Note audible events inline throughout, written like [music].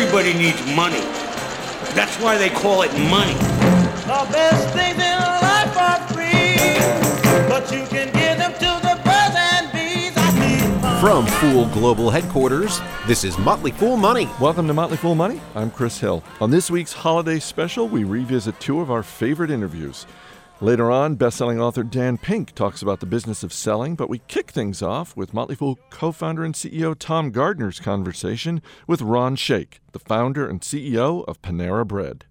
Everybody needs money. That's why they call it money. The best things in life are free, but you can give them to the birds and bees. I need. From Fool Global Headquarters, this is Motley Fool Money. Welcome to Motley Fool Money. I'm Chris Hill. On this week's holiday special, we revisit two of our favorite interviews. Later on, best-selling author Dan Pink talks about the business of selling, but we kick things off with Motley Fool co-founder and CEO Tom Gardner's conversation with Ron Shaich, the founder and CEO of Panera Bread.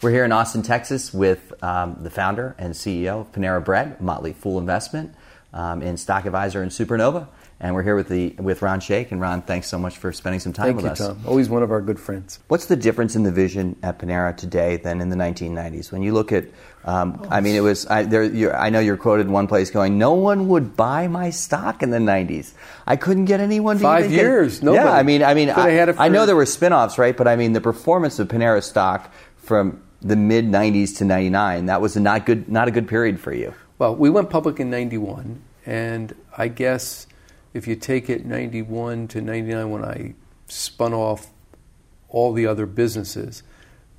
We're here in Austin, Texas, with um, the founder and CEO of Panera Bread, Motley Fool Investment, um, in Stock Advisor and Supernova. And we're here with the with Ron Shaich. And Ron, thanks so much for spending some time Thank with you, us. Tom. Always one of our good friends. What's the difference in the vision at Panera today than in the 1990s? When you look at, um, I mean, it was. I, there, you're, I know you're quoted in one place going, "No one would buy my stock in the 90s. I couldn't get anyone to Five even get-" years, nobody. Yeah, I mean, I mean, I, had I know there were spin-offs, right? But I mean, the performance of Panera stock from the mid 90s to 99, that was a not good, not a good period for you. Well, we went public in 91, and I guess if you take it 91 to 99 when I spun off all the other businesses,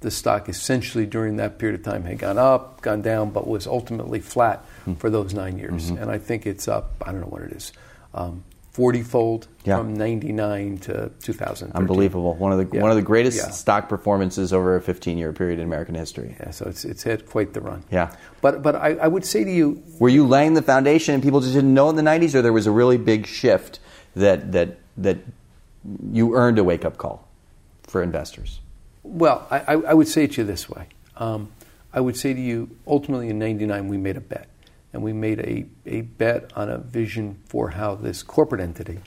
the stock essentially during that period of time had gone up, gone down, but was ultimately flat Hmm. for those nine years. Mm-hmm. And I think it's up, I don't know what it is, um, 40 fold Yeah. from 99 to 2000. Unbelievable. One of the Yeah. one of the greatest Yeah. stock performances over a 15-year period in American history. Yeah, so it's, it's had quite the run. Yeah. But, but I, I would say to you, Were you laying the foundation and people just didn't know in the 90s, or there was a really big shift that that that you earned a wake up call for investors? Well, I, I would say it to you this way. Um, I would say to you, ultimately in '99, we made a bet. And we made a, a bet on a vision for how this corporate entity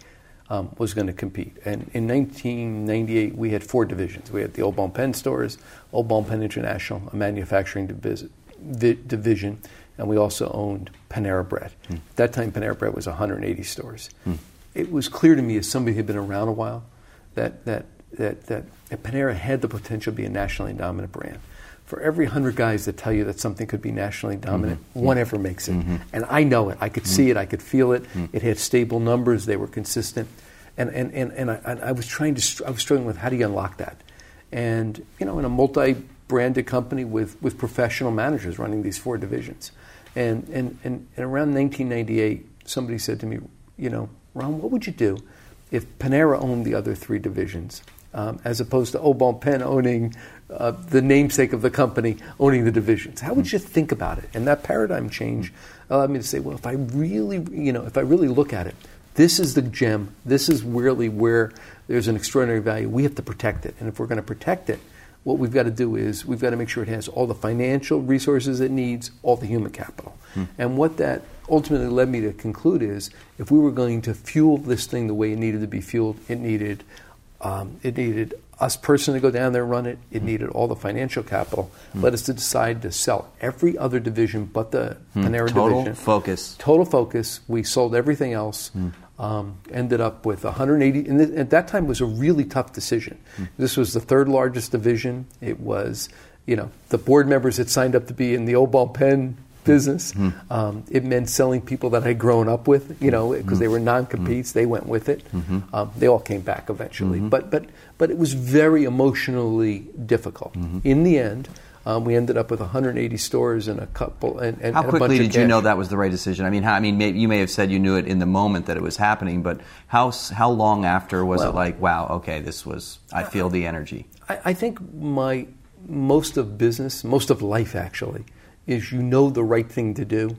um, was going to compete. And in 1998, we had four divisions. We had the Au Bon Pain stores, Au Bon Pain International, a manufacturing divis- vi- division, and we also owned Panera Bread. At that time, Panera Bread was 180 stores. It was clear to me, as somebody who had been around a while, that, that, that, that Panera had the potential to be a nationally dominant brand. For every 100 guys that tell you that something could be nationally dominant, mm-hmm. one ever makes it. Mm-hmm. And I know it. I could see mm-hmm. it. I could feel it. It had stable numbers. They were consistent. And, and, and, and, I, and I was trying to, str- I was struggling with how do you unlock that? And, you know, in a multi-branded company with, with professional managers running these four divisions. And, and, and, and around 1998, somebody said to me, you know, Ron, what would you do if Panera owned the other three divisions, um, as opposed to Au Bon Pain owning uh, the namesake of the company, owning the divisions? How would you think about it? And that paradigm change allowed me to say, well, if I really, you know, if I really look at it, this is the gem. This is really where there's an extraordinary value. We have to protect it, and if we're going to protect it, what we've got to do is we've got to make sure it has all the financial resources it needs, all the human capital. And what that ultimately led me to conclude is if we were going to fuel this thing the way it needed to be fueled, it needed um, it needed us personally to go down there and run it. It needed all the financial capital. Led us to decide to sell every other division but the Panera Total division. focus. Total focus. We sold everything else. Um, ended up with 180. And th- at that time, it was a really tough decision. This was the third largest division. It was, you know, the board members had signed up to be in the Au Bon Pain business. Hmm. Um, it meant selling people that I'd grown up with, you know, hmm. because they hmm. were non-competes. They went with it. Um, they all came back eventually, but but but it was very emotionally difficult. In the end, um, we ended up with 180 stores and a couple and, and How and a bunch quickly of did you know that was the right decision? I mean, how, I mean, may, you may have said you knew it in the moment that it was happening, but how how long after was it like, wow, okay, this was I feel the energy. I, I think my most of business, most of life actually, is you know the right thing to do,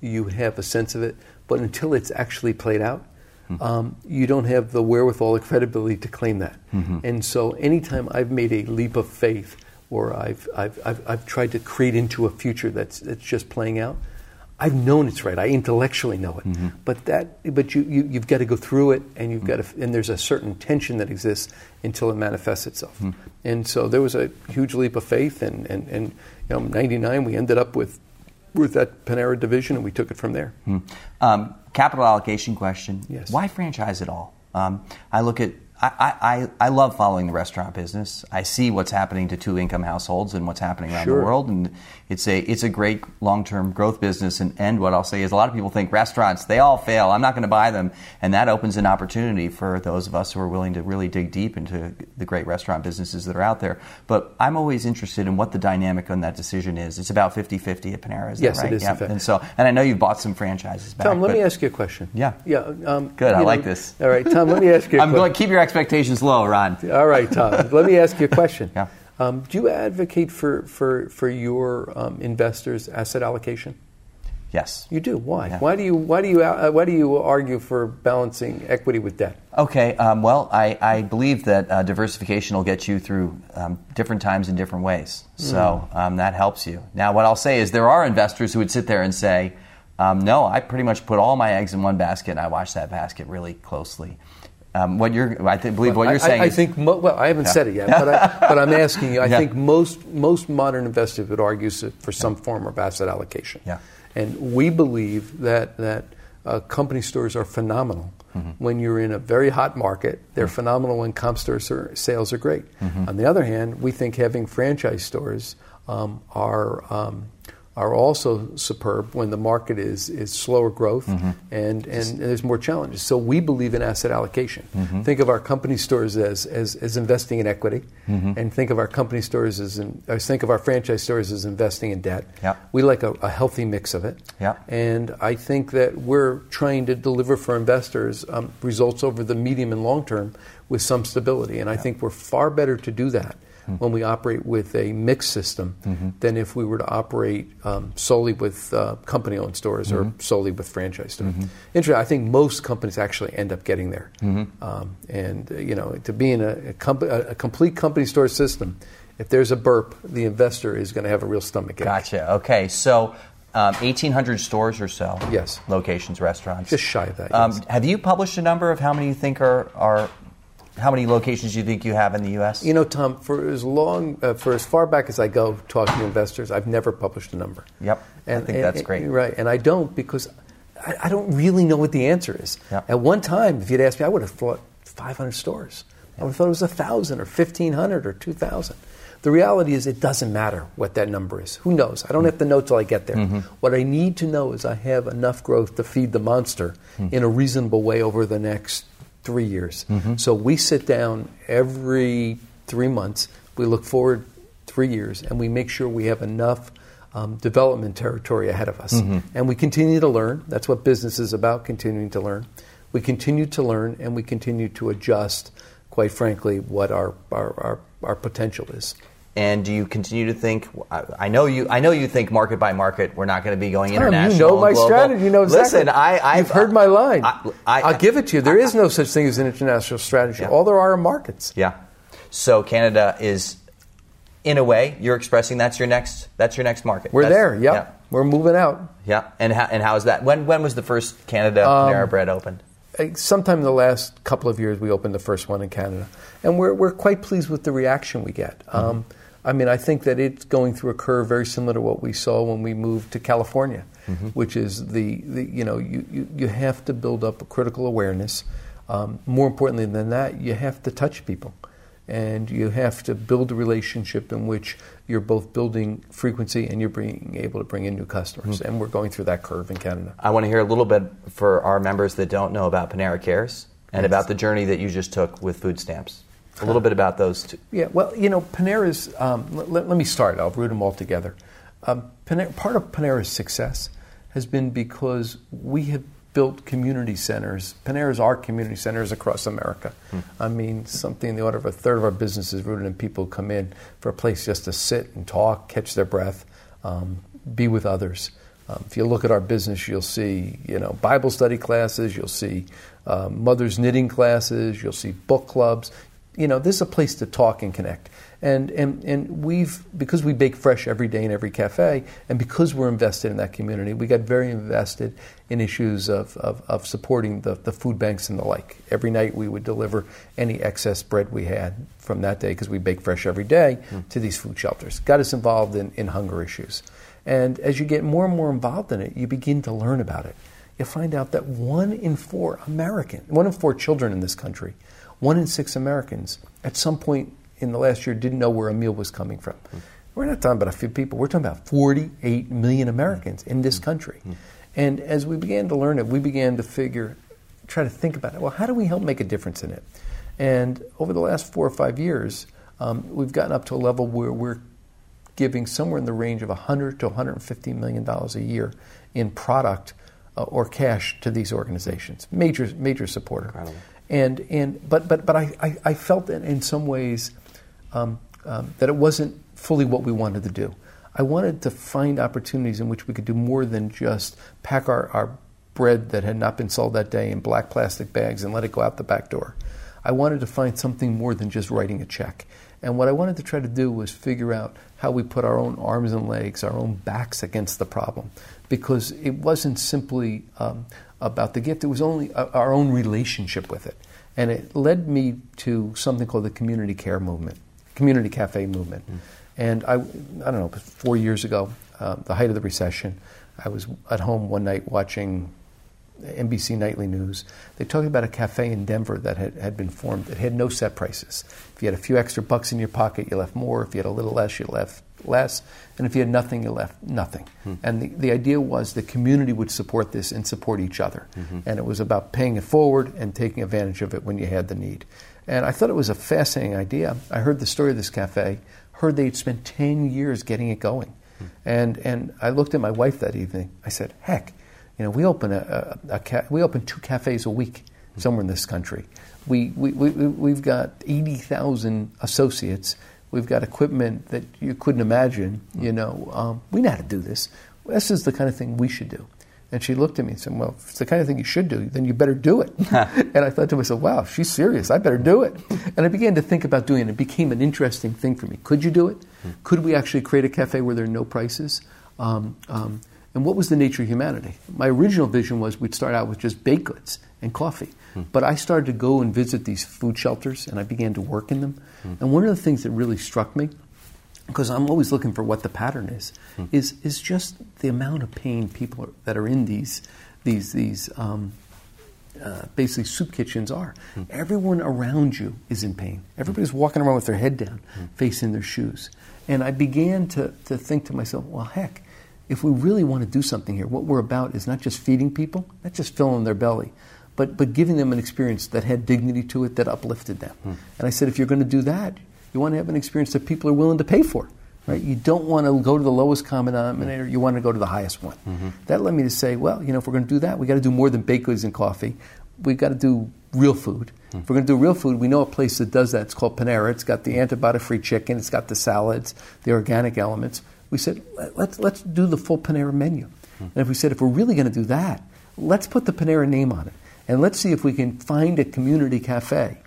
you have a sense of it, but until it's actually played out, hmm. um, you don't have the wherewithal the credibility to claim that. Mm-hmm. And so, anytime I've made a leap of faith, or I've, I've, I've, I've tried to create into a future that's, that's just playing out, I've known it's right. I intellectually know it, mm-hmm. but that, but you, you you've got to go through it, and you've mm. got to, and there's a certain tension that exists until it manifests itself. Mm. And so there was a huge leap of faith, and and and know, '99 we ended up with with that Panera division, and we took it from there. Um, capital allocation question. Yes. Why franchise it all? Um, I look at I, I, I love following the restaurant business. I see what's happening to two income households and what's happening around Sure. the world, and it's a it's a great long term growth business. And, and what I'll say is, a lot of people think restaurants they all fail. I'm not going to buy them, and that opens an opportunity for those of us who are willing to really dig deep into the great restaurant businesses that are out there. But I'm always interested in what the dynamic on that decision is. It's about 50-50 at Panera, is Yes, that it right? is, in Yeah. And so, and I know you've bought some franchises back. Tom, let but- me ask you a question. Yeah. Yeah. Um, Good, I you like this. All right, Tom. Let me ask you. A [laughs] I'm going. Keep your expectations low, Ron. All right, Tom. [laughs] let me ask you a question. Yeah. Um, do you advocate for for for your um, investors asset allocation? Yes. You do. Why? Yeah. Why do you why do you uh, why do you argue for balancing equity with debt? Okay, um, well, I, I believe that uh, diversification will get you through um, different times in different ways. So um, that helps you. Now, what I'll say is there are investors who would sit there and say, um, no, I pretty much put all my eggs in one basket and I watch that basket really closely. Um, what you're, I th- believe what you're I, saying I is, think. Mo- well, I haven't Yeah. said it yet, but, I, [laughs] but I'm asking you. I Yeah. think most most modern investors would argue for some form of asset allocation. Yeah. And we believe that that uh, company stores are phenomenal Mm-hmm. when you're in a very hot market. They're phenomenal when comp store sales are great. Mm-hmm. On the other hand, we think having franchise stores um, are um, are also superb when the market is, is slower growth Mm-hmm. and, and there's more challenges. So we believe in asset allocation. Mm-hmm. Think of our company stores as, as, as investing in equity, Mm-hmm. and think of our company stores as in, think of our franchise stores as investing in debt. Yeah. We like a, a healthy mix of it. Yeah. And I think that we're trying to deliver for investors um, results over the medium and long term with some stability. And I think we're far better to do that. When we operate with a mixed system Mm-hmm. than if we were to operate um, solely with uh, company owned stores or Mm-hmm. solely with franchise stores. Interesting. I think most companies actually end up getting there. Mm-hmm. Um, and, uh, you know, to be in a, a, comp- a, complete company store system, if there's a burp, the investor is going to have a real stomach ache. gotcha. Okay, so um, 1,800 stores or so. Yes. Locations, restaurants. Just shy of that, Um. Have you published a number of how many you think are, are how many locations do you think you have in the U.S.? You know, Tom, for as long, uh, for as far back as I go talking to investors, I've never published a number. Yep. and, I think that's great. Right, and I don't because I, I don't really know what the answer is. Yep. At one time, if you'd asked me, I would have thought 500 stores. I would have thought it was 1,000 or 1,500 or 2,000. The reality is, it doesn't matter what that number is. Who knows? I don't have to know till I get there. Mm-hmm. What I need to know is I have enough growth to feed the monster Hmm. in a reasonable way over the next three years. Mm-hmm. So we sit down every three months. We look forward three years, and we make sure we have enough um, development territory ahead of us. Mm-hmm. And we continue to learn. That's what business is about, continuing to learn. We continue to learn, and we continue to adjust, quite frankly, what our, our, our, our potential is. And do you continue to think? I I know you. I know you think market by market. We're not going to be going Tom, international. you know my global. strategy. You know exactly. Listen, I, I've heard my line. I, I, will give it to you. There is no such thing as an international strategy. Yeah. All there are are markets. Yeah. So Canada is, in a way, you're expressing that's your next. That's your next market. We're That's- there. Yep. We're moving out. Yeah. Yeah. And how, and how is that? When when was the first Canada Um, Panera Bread opened? Uh, Sometime in the last couple of years, we opened the first one in Canada, and we're we're quite pleased with the reaction we get. Um, I mean, I think that it's going through a curve very similar to what we saw when we moved to California, which is the, the you know you, you, you have to build up a critical awareness. Um, more importantly than that, you have to touch people, and you have to build a relationship in which you're both building frequency and you're being able to bring in new customers. And we're going through that curve in Canada. I want to hear a little bit for our members that don't know about Panera Cares and about the journey that you just took with food stamps. A little bit about those two. Yeah, well, you know, Panera's. Um, let, let me start. I'll root them all together. Um, Panera, part of Panera's success has been because we have built community centers. Panera's are community centers across America. I mean, something in the order of a third of our business is rooted in people who come in for a place just to sit and talk, catch their breath, um, be with others. Um, if you look at our business, you'll see, you know, Bible study classes, you'll see uh, mother's knitting classes, you'll see book clubs. You know, this is a place to talk and connect. And, and, and we've, because we bake fresh every day in every cafe, and because we're invested in that community, we got very invested in issues of, of, of supporting the, the food banks and the like. Every night we would deliver any excess bread we had from that day, because we bake fresh every day, hmm. to these food shelters. Got us involved in, in hunger issues. And as you get more and more involved in it, you begin to learn about it. you find out that one in four American, one in four children in this country, one in six Americans, at some point in the last year didn't know where a meal was coming from. We're not talking about a few people. We're talking about 48 million Americans in this country. And as we began to learn it, we began to figure, try to think about it. Well, how do we help make a difference in it? And over the last four or five years, um, we've gotten up to a level where we're giving somewhere in the range of 100 to 150 million dollars a year in product uh, or cash to these organizations. Major, major supporter. Incredible. And and but but but I I, I felt that in some ways um, um, that it wasn't fully what we wanted to do. I wanted to find opportunities in which we could do more than just pack our, our bread that had not been sold that day in black plastic bags and let it go out the back door. I wanted to find something more than just writing a check. And what I wanted to try to do was figure out how we put our own arms and legs, our own backs against the problem. Because it wasn't simply um, about the gift, it was only uh, our own relationship with it. And it led me to something called the community care movement, community cafe movement. And I, I don't know, four years ago, uh, the height of the recession, I was at home one night watching NBC Nightly News. They talked about a cafe in Denver that had, had been formed. It had no set prices. If you had a few extra bucks in your pocket, you left more. If you had a little less, you left less. And if you had nothing, you left nothing. Hmm. And the, the idea was the community would support this and support each other. Mm-hmm. And it was about paying it forward and taking advantage of it when you had the need. And I thought it was a fascinating idea. I heard the story of this cafe, heard they'd spent 10 years getting it going. Hmm. And, and I looked at my wife that evening. I said, heck, you know, we open a, a, a ca- we open two cafes a week hmm. somewhere in this country. We, we, we, we've got 80,000 associates. We've got equipment that you couldn't imagine. You know, um, we know how to do this. This is the kind of thing we should do. And she looked at me and said, Well, if it's the kind of thing you should do, then you better do it. [laughs] and I thought to myself, Wow, she's serious. I better do it. And I began to think about doing it. It became an interesting thing for me. Could you do it? Could we actually create a cafe where there are no prices? Um, um, and what was the nature of humanity? My original vision was we'd start out with just baked goods and coffee. Hmm. But I started to go and visit these food shelters and I began to work in them. Hmm. And one of the things that really struck me, because I'm always looking for what the pattern is, hmm. is, is just the amount of pain people are, that are in these, these, these um, uh, basically soup kitchens are. Everyone around you is in pain. Everybody's walking around with their head down, facing their shoes. And I began to, to think to myself, well, heck, if we really want to do something here, what we're about is not just feeding people, not just filling their belly, but, but giving them an experience that had dignity to it, that uplifted them. Hmm. And I said, if you're going to do that, you want to have an experience that people are willing to pay for. Right? You don't want to go to the lowest common denominator. You want to go to the highest one. Mm-hmm. That led me to say, well, you know, if we're going to do that, we got to do more than baked goods and coffee. We got to do real food. Hmm. If we're going to do real food, we know a place that does that. It's called Panera. It's got the antibiotic-free chicken. It's got the salads, the organic elements. We said, "Let- let's let's do the full Panera menu. Hmm. And if we said, if we're really going to do that, let's put the Panera name on it, and let's see if we can find a community cafe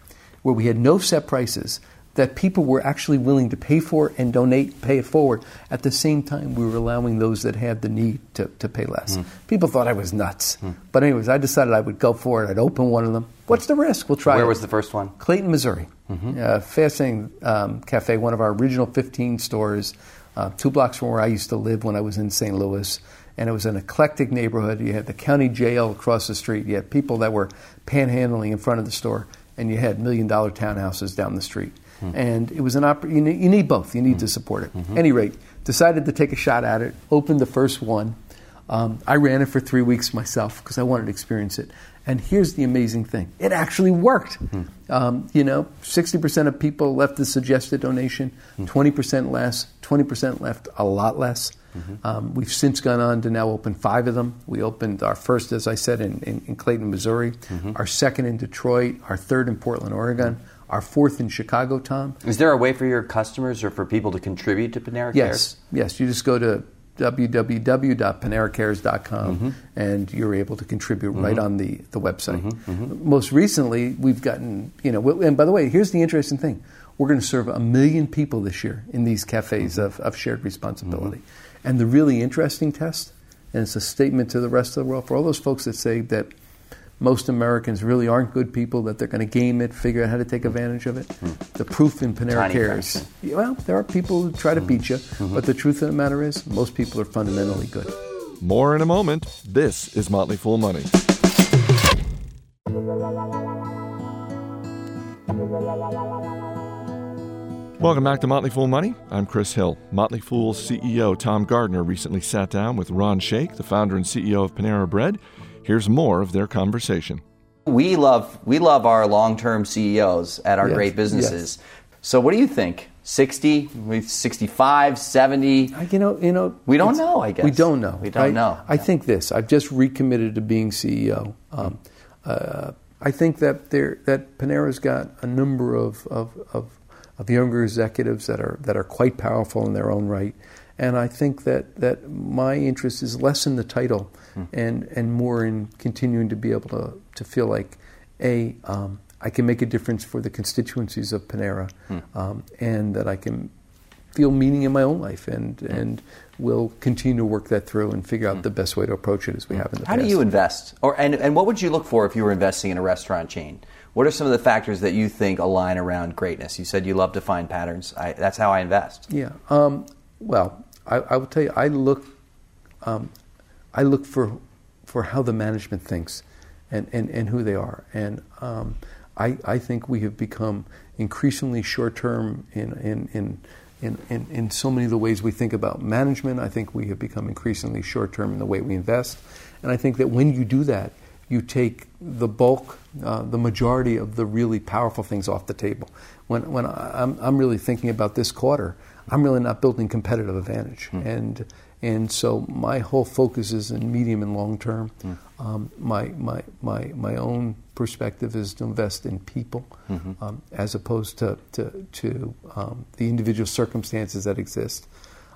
where we had no set prices that people were actually willing to pay for and donate, pay it forward. At the same time, we were allowing those that had the need to, to pay less. People thought I was nuts. But, anyways, I decided I would go for it. I'd open one of them. What's the risk? We'll try Where it. was the first one? Clayton, Missouri. Uh, fascinating um, cafe, one of our original 15 stores, uh, two blocks from where I used to live when I was in St. Louis. And it was an eclectic neighborhood. You had the county jail across the street. You had people that were panhandling in front of the store, and you had million dollar townhouses down the street. Hmm. And it was an oppor- you, need, you need both. You need to hmm. support it. Mm-hmm. Any rate, decided to take a shot at it. Opened the first one. Um, I ran it for three weeks myself because I wanted to experience it. And here's the amazing thing it actually worked. Hmm. Um, you know, 60% of people left the suggested donation, 20% less, 20% left a lot less. Mm-hmm. Um, we've since gone on to now open five of them. We opened our first, as I said, in, in, in Clayton, Missouri, mm-hmm. our second in Detroit, our third in Portland, Oregon, mm-hmm. our fourth in Chicago, Tom. Is there a way for your customers or for people to contribute to Panera Yes, yes. You just go to www.paneracares.com and you're able to contribute right on the, the website. Most recently, we've gotten, you know, and by the way, here's the interesting thing. We're going to serve a million people this year in these cafes of, of shared responsibility. And the really interesting test, and it's a statement to the rest of the world, for all those folks that say that most Americans really aren't good people, that they're going to game it, figure out how to take advantage of it. Hmm. The proof in Panera Tiny Cares. fraction. Well, there are people who try to hmm. beat you, mm-hmm. but the truth of the matter is, most people are fundamentally good. More in a moment. This is Motley Fool Money. Welcome back to Motley Fool Money. I'm Chris Hill. Motley Fool's CEO Tom Gardner recently sat down with Ron Shaich, the founder and CEO of Panera Bread. Here's more of their conversation. We love we love our long-term CEOs at our Yes, great businesses. So what do you think? 60, 65, 70? You know, you know, We don't know, I guess. We don't know. We don't I, know. I think this. I've just recommitted to being CEO. Um, uh, I think that there that Panera's got a number of, of, of, of younger executives that are that are quite powerful in their own right, and I think that, that my interest is less in the title Hmm. and and more in continuing to be able to to feel like a um, I can make a difference for the constituencies of Panera, Hmm. um, and that I can feel meaning in my own life and Hmm. and we'll continue to work that through and figure out the best way to approach it as we have in the How past. do you invest? Or and, and what would you look for if you were investing in a restaurant chain? What are some of the factors that you think align around greatness? You said you love to find patterns. I, that's how I invest. Yeah. Um, well, I, I will tell you, I look, um, I look for for how the management thinks, and, and, and who they are, and um, I I think we have become increasingly short term in in. in in, in, in so many of the ways we think about management, I think we have become increasingly short term in the way we invest. And I think that when you do that, you take the bulk, uh, the majority of the really powerful things off the table. When, when I'm, I'm really thinking about this quarter, I'm really not building competitive advantage. And, and so my whole focus is in medium and long term. Um, my, my, my, my own perspective is to invest in people um, as opposed to, to, to um, the individual circumstances that exist.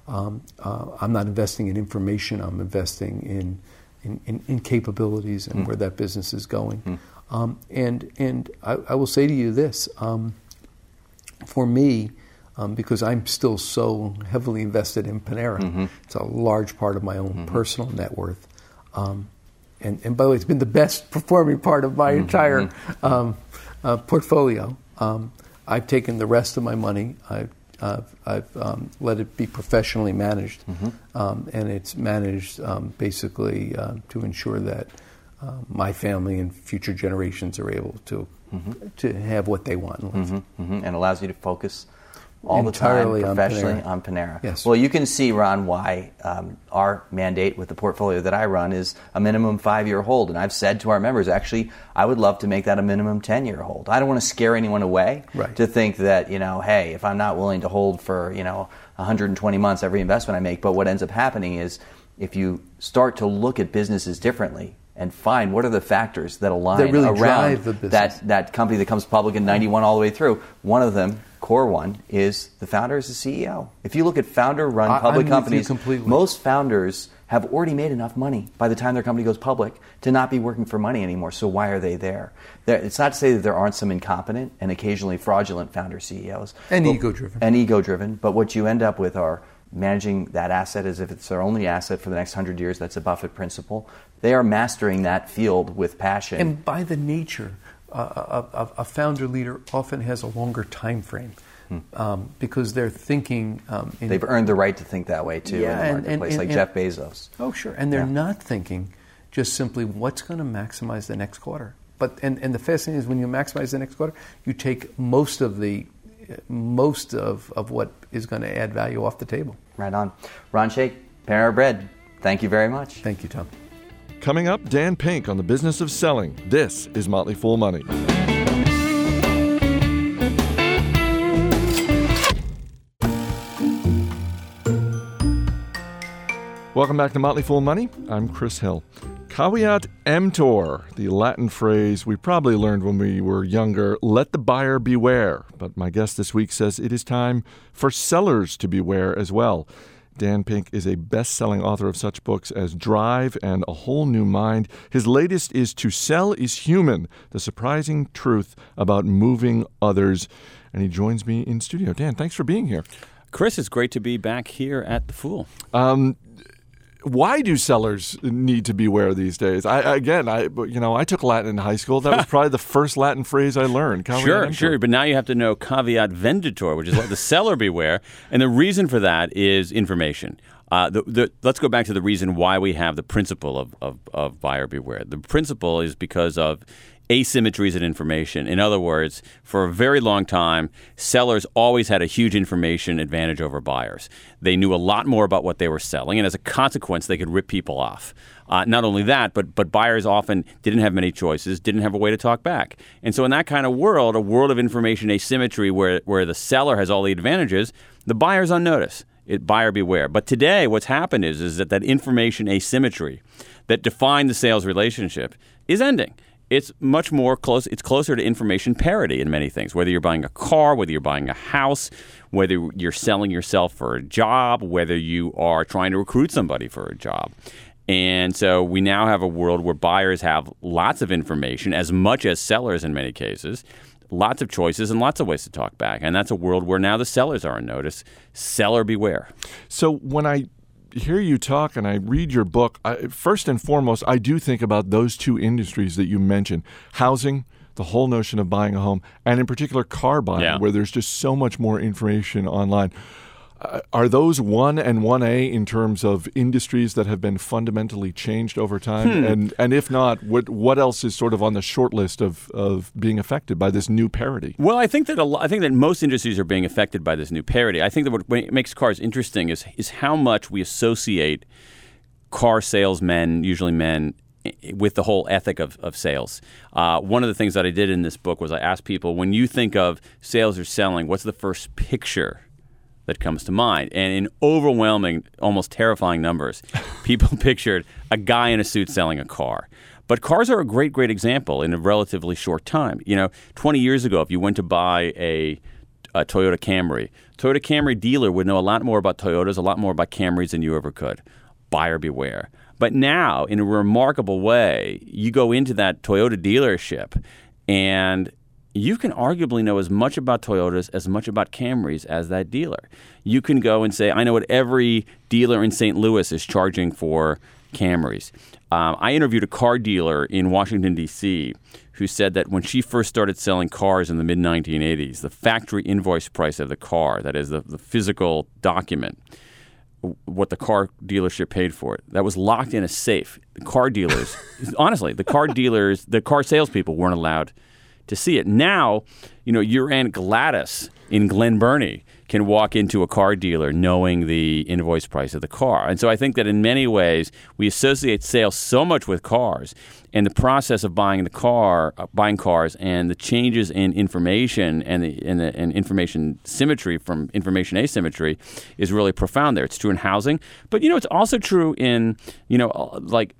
Um, uh, I'm not investing in information, I'm investing in in, in, in capabilities and where that business is going. Um, and and I, I will say to you this um, for me, um, because I'm still so heavily invested in Panera, it's a large part of my own personal net worth. Um, and, and by the way, it's been the best [laughs] performing part of my entire um, uh, portfolio. Um, I've taken the rest of my money. I've, I've, I've um, let it be professionally managed, um, and it's managed um, basically uh, to ensure that um, my family and future generations are able to to have what they want in life. hmm And allows you to focus all the time professionally Panera. on Panera. Yes. Well, you can see, Ron, why um, our mandate with the portfolio that I run is a minimum five year hold. And I've said to our members, actually, I would love to make that a minimum 10 year hold. I don't want to scare anyone away Right. to think that, you know, hey, if I'm not willing to hold for, you know, 120 months every investment I make, but what ends up happening is if you start to look at businesses differently, and find what are the factors that align That really around drive the business. that that company that comes public in 91 all the way through. One of them, core one, is the founder is the CEO. If you look at founder run public I'm companies, most founders have already made enough money by the time their company goes public to not be working for money anymore. So why are they there? there it's not to say that there aren't some incompetent and occasionally fraudulent founder CEOs. And ego-driven. And ego driven. But what you end up with are managing that asset as if it's their only asset for the next hundred years. That's a Buffett principle. They are mastering that field with passion. And by the nature, uh, a, a, a founder leader often has a longer time frame um, because they're thinking. Um, in, Hmm. They've earned the right to think that way too Yeah, in the and- and- marketplace, and- like and- Jeff Bezos. Oh, sure. And they're Yeah. not thinking just simply what's going to maximize the next quarter. But and, and the fascinating is when you maximize the next quarter, you take most of the most of, of what is going to add value off the table. Right on. Ron Shaich, Panera Bread. Thank you very much. Thank you, Tom. Coming up, Dan Pink on the business of selling. This is Motley Fool Money. Welcome back to Motley Fool Money. I'm Chris Hill. Caveat emptor, the Latin phrase we probably learned when we were younger, let the buyer beware. But my guest this week says it is time for sellers to beware as well. Dan Pink is a best selling author of such books as Drive and A Whole New Mind. His latest is To Sell is Human The Surprising Truth About Moving Others. And he joins me in studio. Dan, thanks for being here. Chris, it's great to be back here at the Fool. Um, why do sellers need to beware these days? I again, I you know, I took Latin in high school. That was [laughs] probably the first Latin phrase I learned. Sure, sure, but now you have to know caveat venditor, which is let the seller beware, and the reason for that is information. Uh, the, the, let's go back to the reason why we have the principle of, of, of buyer beware. The principle is because of asymmetries in information. In other words, for a very long time, sellers always had a huge information advantage over buyers. They knew a lot more about what they were selling, and as a consequence, they could rip people off. Uh, not only that, but but buyers often didn't have many choices, didn't have a way to talk back. And so, in that kind of world, a world of information asymmetry, where where the seller has all the advantages, the buyer's on notice. It, buyer beware. But today, what's happened is is that that information asymmetry that defined the sales relationship is ending it's much more close it's closer to information parity in many things whether you're buying a car whether you're buying a house whether you're selling yourself for a job whether you are trying to recruit somebody for a job. And so we now have a world where buyers have lots of information as much as sellers in many cases lots of choices and lots of ways to talk back. And that's a world where now the sellers are on notice. Seller beware. So when I hear you talk and I read your book, I, first and foremost, I do think about those two industries that you mentioned housing, the whole notion of buying a home, and in particular car buying, Yeah. where there's just so much more information online. Uh, are those 1 and 1A in terms of industries that have been fundamentally changed over time? Hmm. And, and if not, what, what else is sort of on the short list of, of being affected by this new parity? Well, I think that a I think that most industries are being affected by this new parity. I think that what what makes cars interesting is is how much we associate car salesmen, usually men, with the whole ethic of, of sales. Uh, one of the things that I did in this book was I asked people, when you think of sales or selling, what's the first picture that comes to mind? And in overwhelming, almost terrifying numbers, [laughs] people pictured a guy in a suit selling a car. But cars are a great, great example in a relatively short time. You know, 20 years ago, if you went to buy a a Toyota Camry. Toyota Camry dealer would know a lot more about Toyotas, a lot more about Camrys than you ever could. Buyer beware. But now, in a remarkable way, you go into that Toyota dealership and you can arguably know as much about Toyotas as much about Camrys as that dealer. You can go and say, I know what every dealer in St. Louis is charging for Camrys. Um, I interviewed a car dealer in Washington, D.C., who said that when she first started selling cars in the mid 1980s, the factory invoice price of the car, that is, the, the physical document, what the car dealership paid for it, that was locked in a safe. The car dealers, [laughs] honestly, the car dealers, the car salespeople weren't allowed to see it. Now, you know, your Aunt Gladys in Glen Burnie can walk into a car dealer knowing the invoice price of the car. And so I think that in many ways we associate sales so much with cars and the process of buying the car, uh, buying cars and the changes in information and the, and the and information symmetry from information asymmetry is really profound there. It's true in housing, but you know it's also true in, you know, uh, like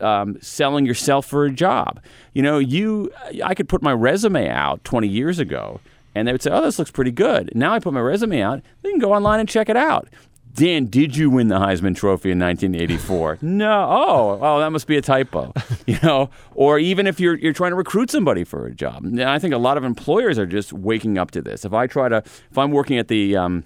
um, selling yourself for a job. You know, you I could put my resume out 20 years ago and they would say, "Oh, this looks pretty good." Now I put my resume out; they can go online and check it out. Dan, did you win the Heisman Trophy in 1984? [laughs] no. Oh, oh, that must be a typo. [laughs] You know, or even if you're you're trying to recruit somebody for a job. And I think a lot of employers are just waking up to this. If I try to, if I'm working at the um,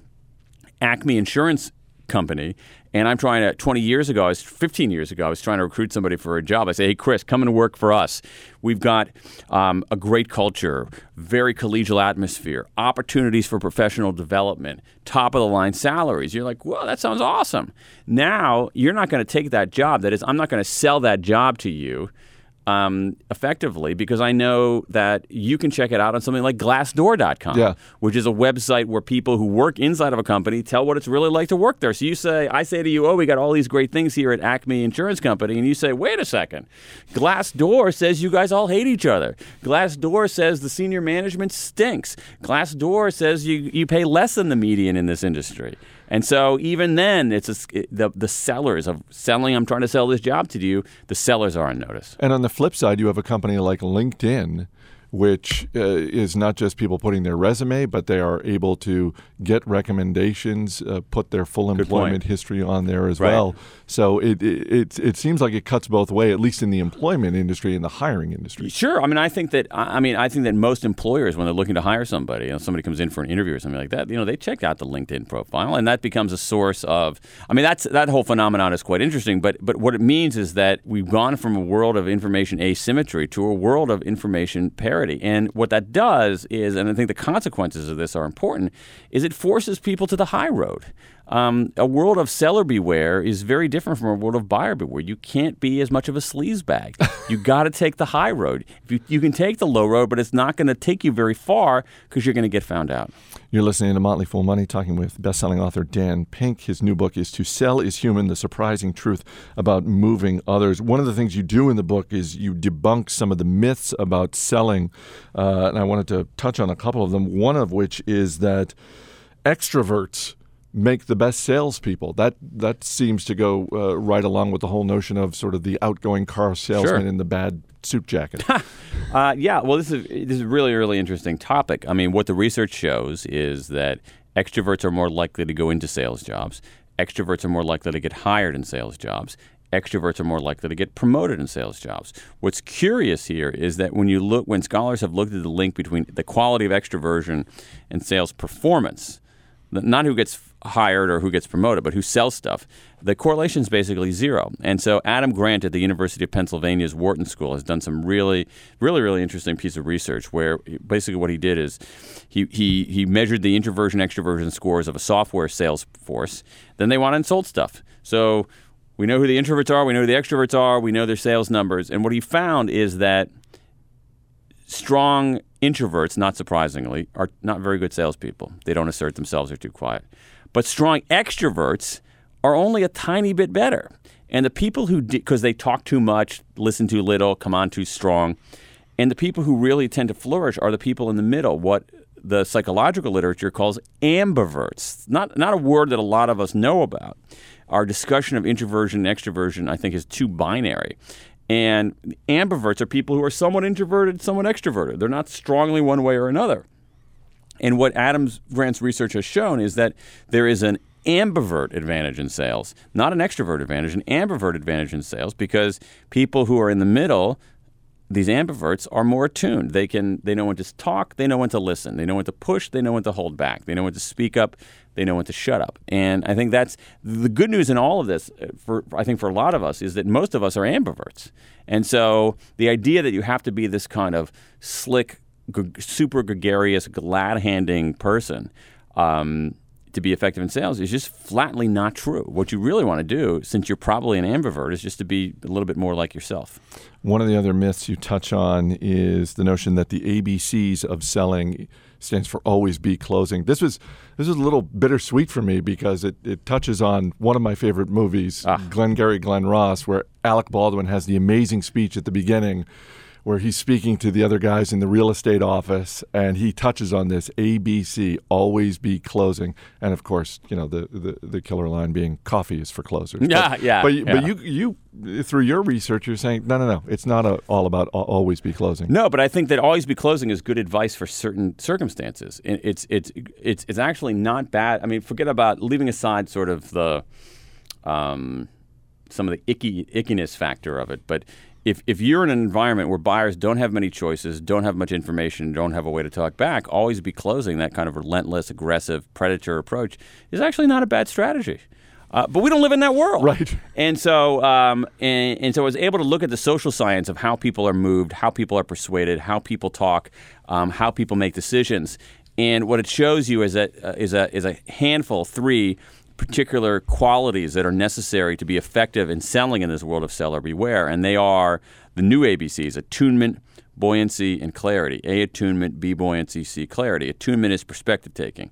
Acme Insurance Company, and I'm trying to. 20 years ago, I was 15 years ago, I was trying to recruit somebody for a job. I say, "Hey, Chris, come and work for us. We've got um, a great culture, very collegial atmosphere, opportunities for professional development, top of the line salaries." You're like, "Well, that sounds awesome." Now you're not going to take that job. That is, I'm not going to sell that job to you um, effectively because I know that you can check it out on something like glassdoor.com, Yeah. which is a website where people who work inside of a company tell what it's really like to work there. So you say, I say to you, oh, we got all these great things here at Acme Insurance Company. And you say, wait a second. Glassdoor says you guys all hate each other. Glassdoor says the senior management stinks. Glassdoor says you, you pay less than the median in this industry. And so even then, it's a, it- the, the sellers of selling, I'm trying to sell this job to you, the sellers are on notice. And on the flip side, you have a company like LinkedIn, which uh, is not just people putting their resume, but they are able to get recommendations, uh, put their full Good employment point. history on there as Right. well. So it, it it it seems like it cuts both way, at least in the employment industry and the hiring industry. Sure. I mean, I think that I mean, I think that most employers, when they're looking to hire somebody, you know, somebody comes in for an interview or something like that, you know, they check out the LinkedIn profile, and that becomes a source of. I mean, that's that whole phenomenon is quite interesting. But but what it means is that we've gone from a world of information asymmetry to a world of information parity, and what that does is, and I think the consequences of this are important, is it forces people to the high road. Um, a world of seller beware is very different from a world of buyer beware. You can't be as much of a sleaze bag. [laughs] you got to take the high road. If you, you can take the low road, but it's not going to take you very far because you're going to get found out. You're listening to Motley Fool Money, talking with best-selling author Dan Pink. His new book is "To Sell Is Human: The Surprising Truth About Moving Others." One of the things you do in the book is you debunk some of the myths about selling, uh, and I wanted to touch on a couple of them. One of which is that extroverts make the best salespeople. That that seems to go uh, right along with the whole notion of sort of the outgoing car salesman Sure. in the bad suit jacket. [laughs] Uh, yeah, well, this is this is a really really interesting topic. I mean, what the research shows is that extroverts are more likely to go into sales jobs. Extroverts are more likely to get hired in sales jobs. Extroverts are more likely to get promoted in sales jobs. What's curious here is that when you look, when scholars have looked at the link between the quality of extroversion and sales performance, not who gets hired or who gets promoted, but who sells stuff, the correlation is basically zero. And so Adam Grant at the University of Pennsylvania's Wharton School has done some really, really, really interesting piece of research where basically what he did is he, he, he measured the introversion extroversion scores of a software sales force. Then they went and sold stuff. So we know who the introverts are, we know who the extroverts are, we know their sales numbers. And what he found is that strong introverts, not surprisingly, are not very good salespeople. They don't assert themselves; they're too quiet. But strong extroverts are only a tiny bit better. And the people who, because they talk too much, listen too little, come on too strong, and the people who really tend to flourish are the people in the middle. What the psychological literature calls ambiverts. Not not a word that a lot of us know about. Our discussion of introversion and extroversion, I think, is too binary. And ambiverts are people who are somewhat introverted, somewhat extroverted. They're not strongly one way or another. And what Adams Grant's research has shown is that there is an ambivert advantage in sales, not an extrovert advantage, an ambivert advantage in sales because people who are in the middle, these ambiverts are more attuned. They can they know when to talk, they know when to listen, they know when to push, they know when to hold back, they know when to speak up, they know when to shut up. And I think that's the good news in all of this uh, for I think for a lot of us is that most of us are ambiverts. And so the idea that you have to be this kind of slick super gregarious, glad-handing person um, to be effective in sales is just flatly not true. What you really want to do, since you're probably an ambivert, is just to be a little bit more like yourself. One of the other myths you touch on is the notion that the ABCs of selling stands for always be closing. This was this was a little bittersweet for me because it, it touches on one of my favorite movies, Glengarry Glen Ross, where Alec Baldwin has the amazing speech at the beginning where he's speaking to the other guys in the real estate office and he touches on this ABC, always be closing. And of course, you know, the, the, the killer line being coffee is for closers. Yeah, but, yeah, But, you- but you, you, through your research, you're saying, no, no, no, it's not a, all about always be closing. No, but I think that always be closing is good advice for certain circumstances. It's it's it's it's actually not bad. I mean, forget about leaving aside sort of the um, some of the icky ickiness factor of it, but if, if you're in an environment where buyers don't have many choices, don't have much information, don't have a way to talk back, always be closing that kind of relentless, aggressive, predator approach is actually not a bad strategy. Uh, but we don't live in that world, Right. And so, um, and, and so, I was able to look at the social science of how people are moved, how people are persuaded, how people talk, um, how people make decisions. And what it shows you is that uh, is a is a handful, three particular qualities that are necessary to be effective in selling in this world of seller beware, and they are the new ABCs: attunement, buoyancy, and clarity. A attunement, B buoyancy, C clarity. Attunement is perspective taking.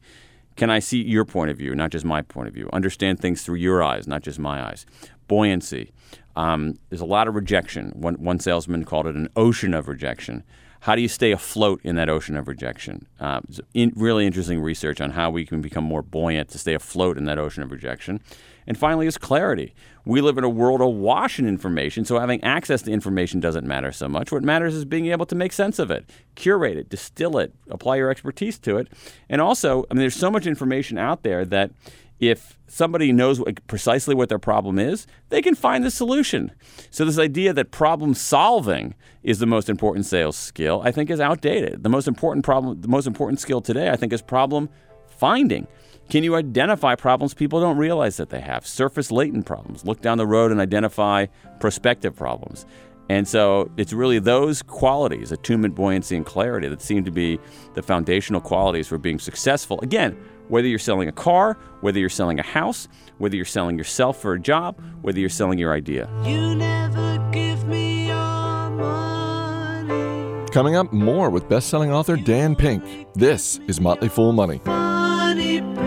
Can I see your point of view, not just my point of view? Understand things through your eyes, not just my eyes. Buoyancy. Um, there's a lot of rejection. One, one salesman called it an ocean of rejection. How do you stay afloat in that ocean of rejection? Uh, in, really interesting research on how we can become more buoyant to stay afloat in that ocean of rejection. And finally, is clarity. We live in a world awash in information, so having access to information doesn't matter so much. What matters is being able to make sense of it, curate it, distill it, apply your expertise to it. And also, I mean, there's so much information out there that if somebody knows what, precisely what their problem is, they can find the solution. So this idea that problem solving is the most important sales skill, I think, is outdated. The most important problem, the most important skill today, I think, is problem finding. Can you identify problems people don't realize that they have? Surface latent problems. Look down the road and identify prospective problems. And so it's really those qualities, attunement, buoyancy, and clarity, that seem to be the foundational qualities for being successful. Again, whether you're selling a car, whether you're selling a house, whether you're selling yourself for a job, whether you're selling your idea. You never give me your money. Coming up, more with best-selling author Dan Pink. This is Motley Fool Money. Funny paper.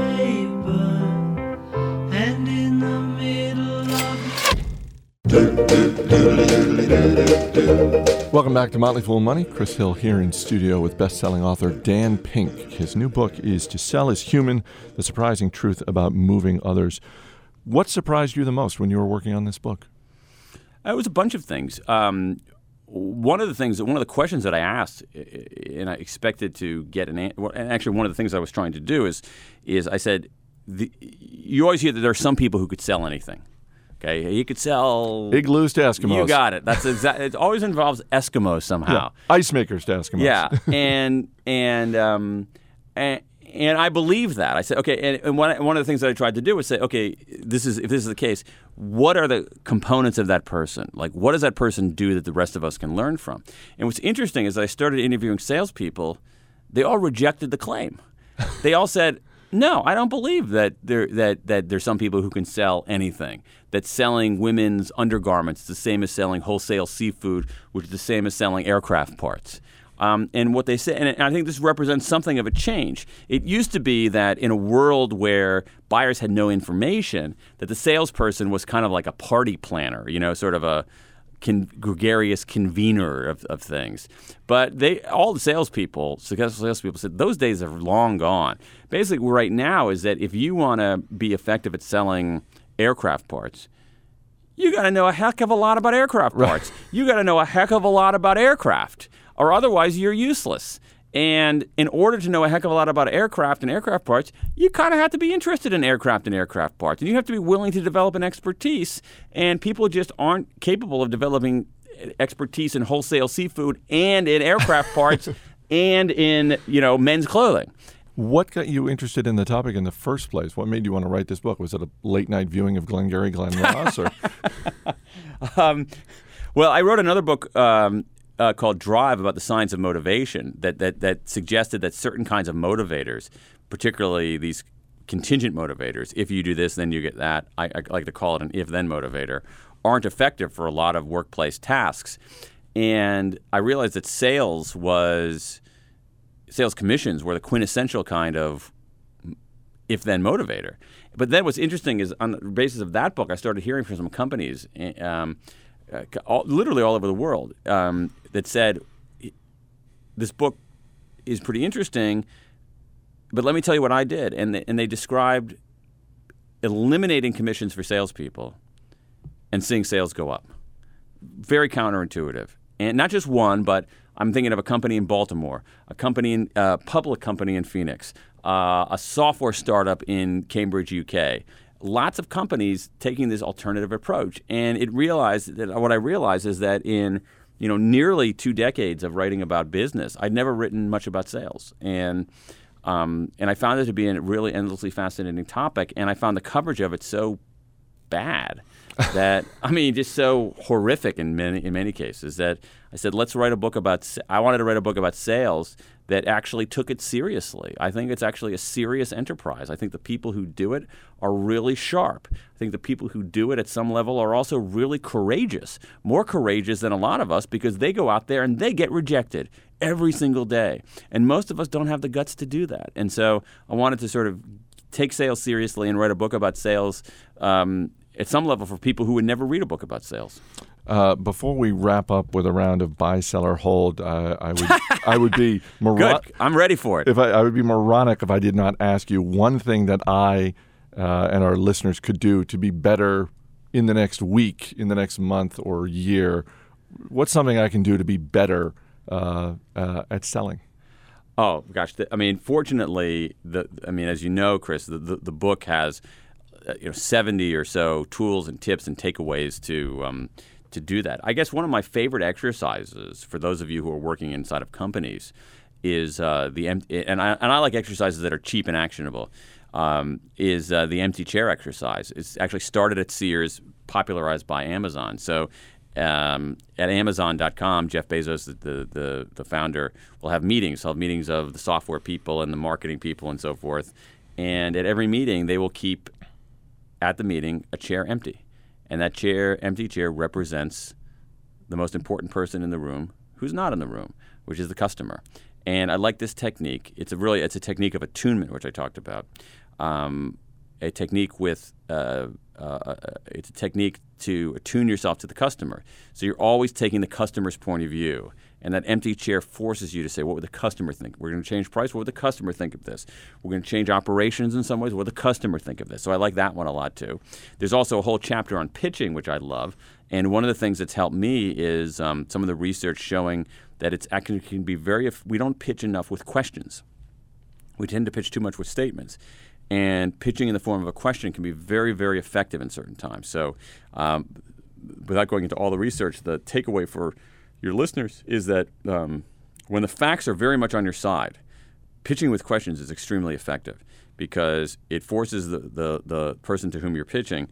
Welcome back to Motley Fool Money. Chris Hill here in studio with best-selling author Dan Pink. His new book is To Sell is Human: The Surprising Truth About Moving Others. What surprised you the most when you were working on this book? Uh, It was a bunch of things. Um, one of the things, one of the questions that I asked, and I expected to get an answer, and actually one of the things I was trying to do is, is I said, the, you always hear that there are some people who could sell anything. Okay, you could sell Igloos to Eskimos. You got it. That's exactly. It always involves Eskimos somehow. Yeah. Ice makers to Eskimos. Yeah, [laughs] and and um, and and I believe that. I said, okay, and, and one one of the things that I tried to do was say, okay, this is if this is the case, what are the components of that person? Like, what does that person do that the rest of us can learn from? And what's interesting is I started interviewing salespeople, they all rejected the claim. They all said. No, I don't believe that there that that there's some people who can sell anything. That selling women's undergarments is the same as selling wholesale seafood, which is the same as selling aircraft parts. Um, and what they say, and I think this represents something of a change. It used to be that in a world where buyers had no information, that the salesperson was kind of like a party planner, you know, sort of a con- gregarious convener of, of things. But they, all the salespeople, successful salespeople, said those days are long gone. Basically, right now is that if you want to be effective at selling aircraft parts, you got to know a heck of a lot about aircraft parts. You got to know a heck of a lot about aircraft, or otherwise you're useless. And in order to know a heck of a lot about aircraft and aircraft parts, you kind of have to be interested in aircraft and aircraft parts. And you have to be willing to develop an expertise. And people just aren't capable of developing expertise in wholesale seafood and in aircraft [laughs] parts and in, you know, men's clothing. What got you interested in the topic in the first place? What made you want to write this book? Was it a late night viewing of Glengarry Glen Ross? Or [laughs] Um, well, I wrote another book um, uh, called Drive about the science of motivation that, that, that suggested that certain kinds of motivators, particularly these contingent motivators, if you do this, then you get that. I, I like to call it an if then motivator, aren't effective for a lot of workplace tasks. And I realized that sales was, sales commissions were the quintessential kind of if then motivator. But then what's interesting is on the basis of that book, I started hearing from some companies, eh, um, uh, all, literally all over the world, um, that said, this book is pretty interesting, but let me tell you what I did. And they, and they described eliminating commissions for salespeople and seeing sales go up. Very counterintuitive. And not just one, but I'm thinking of a company in Baltimore, a company in uh, public company in Phoenix, uh, a software startup in Cambridge, UK. Lots of companies taking this alternative approach, and it realized that what I realized is that in you know nearly two decades of writing about business, I'd never written much about sales, and um, and I found it to be a really endlessly fascinating topic, and I found the coverage of it so bad that I mean, just so horrific in many in many cases that I said, let's write a book about. I wanted to write a book about sales that actually took it seriously. I think it's actually a serious enterprise. I think the people who do it are really sharp. I think the people who do it at some level are also really courageous, more courageous than a lot of us because they go out there and they get rejected every single day, and most of us don't have the guts to do that. And so I wanted to sort of take sales seriously and write a book about sales um, at some level for people who would never read a book about sales. uh, before we wrap up with a round of buy, sell, or hold, uh, I would I would be moro- [laughs] Good. I'm ready for it. if I, I would be moronic if I did not ask you one thing that I uh, and our listeners could do to be better in the next week, in the next month or year. What's something I can do to be better uh, uh, at selling? Oh gosh, I mean, fortunately, the I mean, as you know, Chris, the the, the book has you know seventy or so tools and tips and takeaways to um, to do that. I guess one of my favorite exercises for those of you who are working inside of companies is uh, the and I and I like exercises that are cheap and actionable. Um, is uh, the empty chair exercise? It's actually started at Sears, popularized by Amazon. So um, at Amazon.com, Jeff Bezos, the, the, the, the founder, will have meetings. He'll have meetings of the software people and the marketing people and so forth. And at every meeting, they will keep at the meeting a chair empty. And that chair, empty chair, represents the most important person in the room who's not in the room, which is the customer. And I like this technique. It's a really it's a technique of attunement, which I talked about. Um, a technique with uh, uh, it's a technique to attune yourself to the customer. So you're always taking the customer's point of view. And that empty chair forces you to say, what would the customer think? We're going to change price. What would the customer think of this? We're going to change operations in some ways. What would the customer think of this? So I like that one a lot too. There's also a whole chapter on pitching, which I love. And one of the things that's helped me is um, some of the research showing that it's actually can be very. We don't pitch enough with questions. We tend to pitch too much with statements and pitching in the form of a question can be very, very effective in certain times. So, um, without going into all the research, the takeaway for your listeners is that um, when the facts are very much on your side, pitching with questions is extremely effective because it forces the, the, the person to whom you're pitching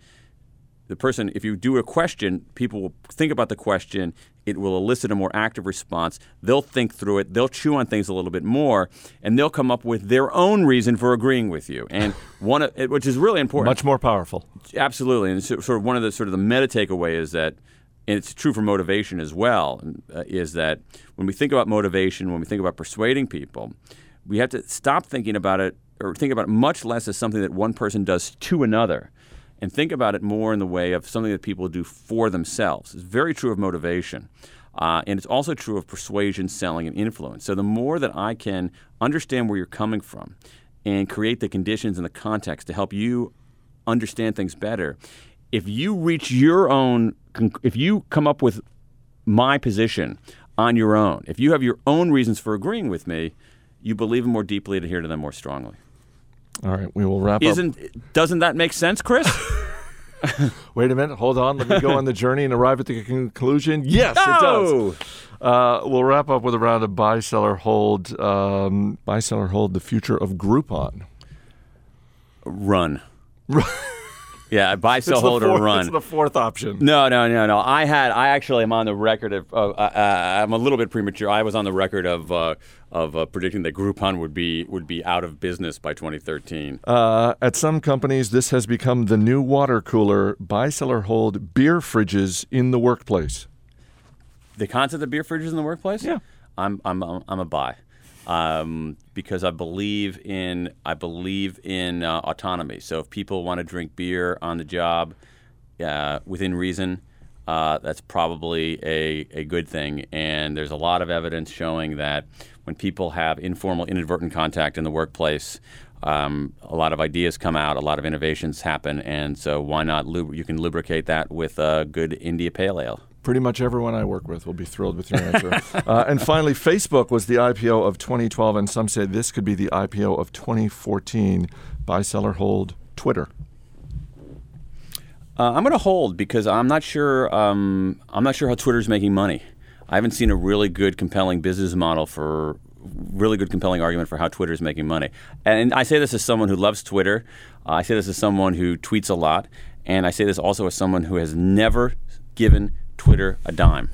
the person, if you do a question, people will think about the question. It will elicit a more active response. They'll think through it. They'll chew on things a little bit more, and they'll come up with their own reason for agreeing with you. And [sighs] one, of, which is really important. Much more powerful. Absolutely, and so, sort of one of the sort of the meta takeaway is that, and it's true for motivation as well, uh, is that when we think about motivation, when we think about persuading people, we have to stop thinking about it or think about it much less as something that one person does to another and think about it more in the way of something that people do for themselves. It's very true of motivation. Uh, and it's also true of persuasion, selling, and influence. So the more that I can understand where you're coming from and create the conditions and the context to help you understand things better, if you reach your own, if you come up with my position on your own, if you have your own reasons for agreeing with me, you believe them more deeply and adhere to them more strongly. All right, we will wrap Isn't, up. Doesn't that make sense, Chris? [laughs] Wait a minute. Hold on. Let me go [laughs] on the journey and arrive at the conclusion. Yes, no! it does. Uh, we'll wrap up with a round of buy, seller, hold. Um, buy, seller, hold. The future of Groupon. Run. [laughs] Yeah, buy, sell, hold, fourth, or run. It's the fourth option. No, no, no, no. I had. I actually am on the record of. Uh, uh, I'm a little bit premature. I was on the record of uh, of uh, predicting that Groupon would be would be out of business by 2013. Uh, at some companies, this has become the new water cooler. Buy, seller, hold beer fridges in the workplace. The concept of beer fridges in the workplace. Yeah, I'm I'm I'm a buy um, because I believe in I believe in uh, autonomy. So if people want to drink beer on the job uh, within reason, uh, that's probably a, a good thing. And there's a lot of evidence showing that when people have informal, inadvertent contact in the workplace, um, a lot of ideas come out, a lot of innovations happen, and so why not? Lub- you can lubricate that with a good India Pale Ale. Pretty much everyone I work with will be thrilled with your answer. [laughs] uh, and finally, Facebook was the IPO of 2012, and some say this could be the IPO of 2014. Buy, sell, or hold Twitter. Uh, I'm going to hold because I'm not sure. Um, I'm not sure how Twitter's making money. I haven't seen a really good, compelling business model for really good, compelling argument for how Twitter is making money. And I say this as someone who loves Twitter. Uh, I say this as someone who tweets a lot, and I say this also as someone who has never given Twitter a dime.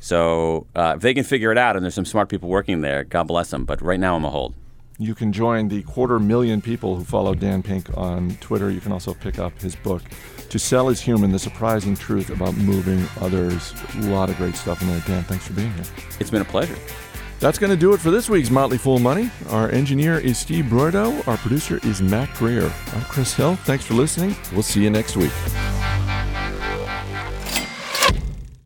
So uh, if they can figure it out, and there's some smart people working there, God bless them. But right now, I'm a hold. You can join the quarter million people who follow Dan Pink on Twitter. You can also pick up his book, To Sell is Human The Surprising Truth About Moving Others. A lot of great stuff in there. Dan, thanks for being here. It's been a pleasure. That's going to do it for this week's Motley Fool Money. Our engineer is Steve Broido. Our producer is Mac Greer. I'm Chris Hill. Thanks for listening. We'll see you next week.